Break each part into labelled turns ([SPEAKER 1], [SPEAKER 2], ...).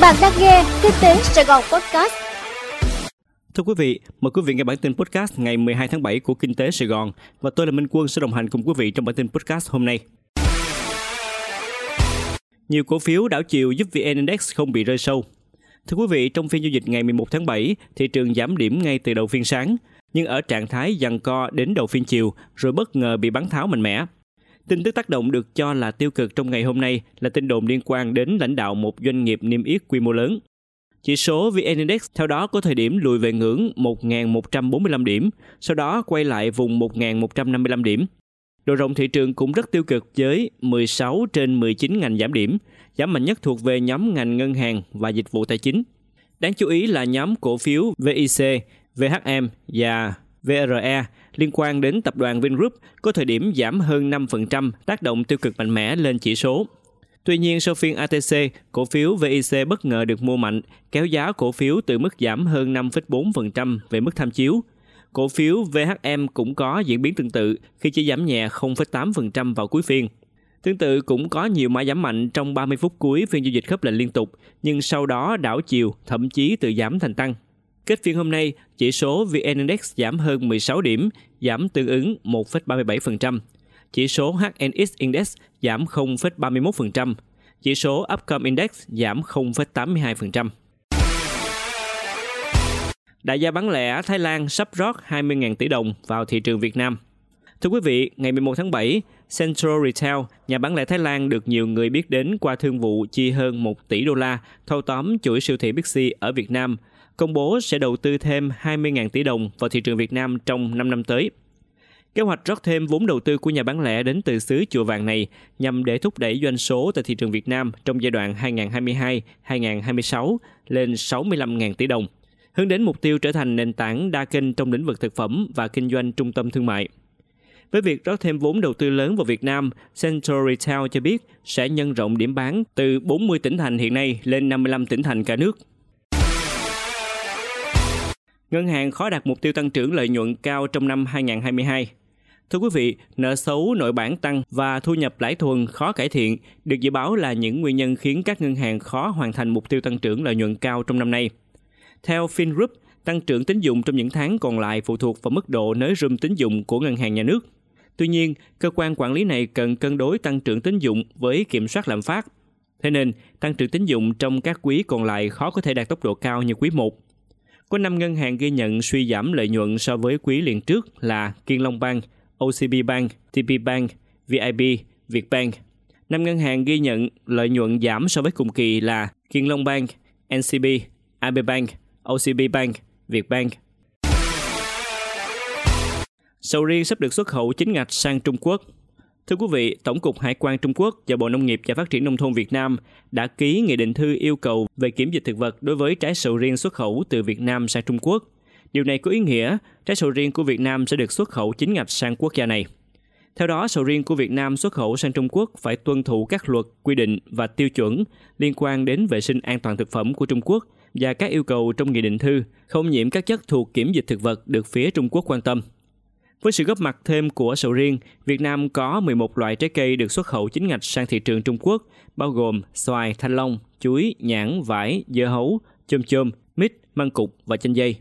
[SPEAKER 1] Bạn đang nghe Kinh tế Sài Gòn Podcast.
[SPEAKER 2] Thưa quý vị, mời quý vị nghe bản tin podcast ngày 12 tháng 7 của Kinh tế Sài Gòn và tôi là Minh Quân sẽ đồng hành cùng quý vị trong bản tin podcast hôm nay. Nhiều cổ phiếu đảo chiều giúp VN Index không bị rơi sâu. Thưa quý vị, trong phiên giao dịch ngày 11 tháng 7, thị trường giảm điểm ngay từ đầu phiên sáng, nhưng ở trạng thái giằng co đến đầu phiên chiều rồi bất ngờ bị bắn tháo mạnh mẽ. Tin tức tác động được cho là tiêu cực trong ngày hôm nay là tin đồn liên quan đến lãnh đạo một doanh nghiệp niêm yết quy mô lớn. Chỉ số VN Index theo đó có thời điểm lùi về ngưỡng 1.145 điểm, sau đó quay lại vùng 1.155 điểm. Độ rộng thị trường cũng rất tiêu cực với 16 trên 19 ngành giảm điểm, giảm mạnh nhất thuộc về nhóm ngành ngân hàng và dịch vụ tài chính. Đáng chú ý là nhóm cổ phiếu VIC, VHM và VRE liên quan đến tập đoàn Vingroup có thời điểm giảm hơn 5% tác động tiêu cực mạnh mẽ lên chỉ số. Tuy nhiên, sau phiên ATC, cổ phiếu VIC bất ngờ được mua mạnh, kéo giá cổ phiếu từ mức giảm hơn 5,4% về mức tham chiếu. Cổ phiếu VHM cũng có diễn biến tương tự khi chỉ giảm nhẹ 0,8% vào cuối phiên. Tương tự cũng có nhiều mã giảm mạnh trong 30 phút cuối phiên giao dịch khớp lệnh liên tục, nhưng sau đó đảo chiều, thậm chí từ giảm thành tăng. Kết phiên hôm nay, chỉ số VN Index giảm hơn 16 điểm, giảm tương ứng 1,37%. Chỉ số HNX Index giảm 0,31%. Chỉ số Upcom Index giảm 0,82%. Đại gia bán lẻ Thái Lan sắp rót 20.000 tỷ đồng vào thị trường Việt Nam. Thưa quý vị, ngày 11 tháng 7, Central Retail, nhà bán lẻ Thái Lan được nhiều người biết đến qua thương vụ chi hơn 1 tỷ đô la thâu tóm chuỗi siêu thị Bixi ở Việt Nam – công bố sẽ đầu tư thêm 20.000 tỷ đồng vào thị trường Việt Nam trong 5 năm tới. Kế hoạch rót thêm vốn đầu tư của nhà bán lẻ đến từ xứ chùa vàng này nhằm để thúc đẩy doanh số tại thị trường Việt Nam trong giai đoạn 2022-2026 lên 65.000 tỷ đồng, hướng đến mục tiêu trở thành nền tảng đa kênh trong lĩnh vực thực phẩm và kinh doanh trung tâm thương mại. Với việc rót thêm vốn đầu tư lớn vào Việt Nam, Central Retail cho biết sẽ nhân rộng điểm bán từ 40 tỉnh thành hiện nay lên 55 tỉnh thành cả nước Ngân hàng khó đạt mục tiêu tăng trưởng lợi nhuận cao trong năm 2022. Thưa quý vị, nợ xấu nội bản tăng và thu nhập lãi thuần khó cải thiện được dự báo là những nguyên nhân khiến các ngân hàng khó hoàn thành mục tiêu tăng trưởng lợi nhuận cao trong năm nay. Theo FinGroup, tăng trưởng tín dụng trong những tháng còn lại phụ thuộc vào mức độ nới room tín dụng của ngân hàng nhà nước. Tuy nhiên, cơ quan quản lý này cần cân đối tăng trưởng tín dụng với kiểm soát lạm phát. Thế nên, tăng trưởng tín dụng trong các quý còn lại khó có thể đạt tốc độ cao như quý 1 có 5 ngân hàng ghi nhận suy giảm lợi nhuận so với quý liền trước là Kiên Long Bank, OCB Bank, TP Bank, VIB, Vietbank. 5 ngân hàng ghi nhận lợi nhuận giảm so với cùng kỳ là Kiên Long Bank, NCB, AB Bank, OCB Bank, Vietbank. Sầu riêng sắp được xuất khẩu chính ngạch sang Trung Quốc – Thưa quý vị, Tổng cục Hải quan Trung Quốc và Bộ Nông nghiệp và Phát triển Nông thôn Việt Nam đã ký nghị định thư yêu cầu về kiểm dịch thực vật đối với trái sầu riêng xuất khẩu từ Việt Nam sang Trung Quốc. Điều này có ý nghĩa trái sầu riêng của Việt Nam sẽ được xuất khẩu chính ngạch sang quốc gia này. Theo đó, sầu riêng của Việt Nam xuất khẩu sang Trung Quốc phải tuân thủ các luật, quy định và tiêu chuẩn liên quan đến vệ sinh an toàn thực phẩm của Trung Quốc và các yêu cầu trong nghị định thư không nhiễm các chất thuộc kiểm dịch thực vật được phía Trung Quốc quan tâm. Với sự góp mặt thêm của sầu riêng, Việt Nam có 11 loại trái cây được xuất khẩu chính ngạch sang thị trường Trung Quốc, bao gồm xoài, thanh long, chuối, nhãn, vải, dưa hấu, chôm chôm, mít, măng cục và chanh dây.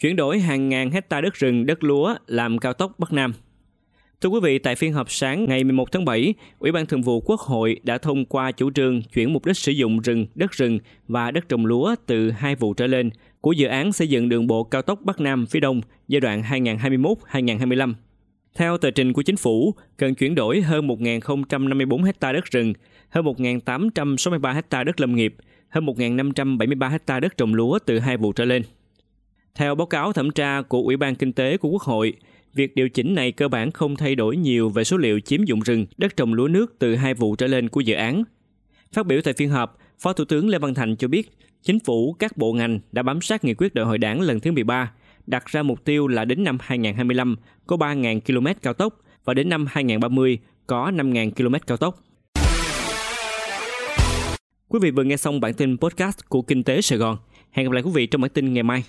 [SPEAKER 2] Chuyển đổi hàng ngàn hecta đất rừng, đất lúa làm cao tốc Bắc Nam. Thưa quý vị, tại phiên họp sáng ngày 11 tháng 7, Ủy ban Thường vụ Quốc hội đã thông qua chủ trương chuyển mục đích sử dụng rừng, đất rừng và đất trồng lúa từ hai vụ trở lên của dự án xây dựng đường bộ cao tốc Bắc Nam phía Đông giai đoạn 2021-2025. Theo tờ trình của chính phủ, cần chuyển đổi hơn 1.054 ha đất rừng, hơn 1.863 ha đất lâm nghiệp, hơn 1.573 ha đất trồng lúa từ hai vụ trở lên. Theo báo cáo thẩm tra của Ủy ban Kinh tế của Quốc hội, việc điều chỉnh này cơ bản không thay đổi nhiều về số liệu chiếm dụng rừng, đất trồng lúa nước từ hai vụ trở lên của dự án. Phát biểu tại phiên họp, Phó Thủ tướng Lê Văn Thành cho biết, chính phủ, các bộ ngành đã bám sát nghị quyết đại hội đảng lần thứ 13, đặt ra mục tiêu là đến năm 2025 có 3.000 km cao tốc và đến năm 2030 có 5.000 km cao tốc. Quý vị vừa nghe xong bản tin podcast của Kinh tế Sài Gòn. Hẹn gặp lại quý vị trong bản tin ngày mai.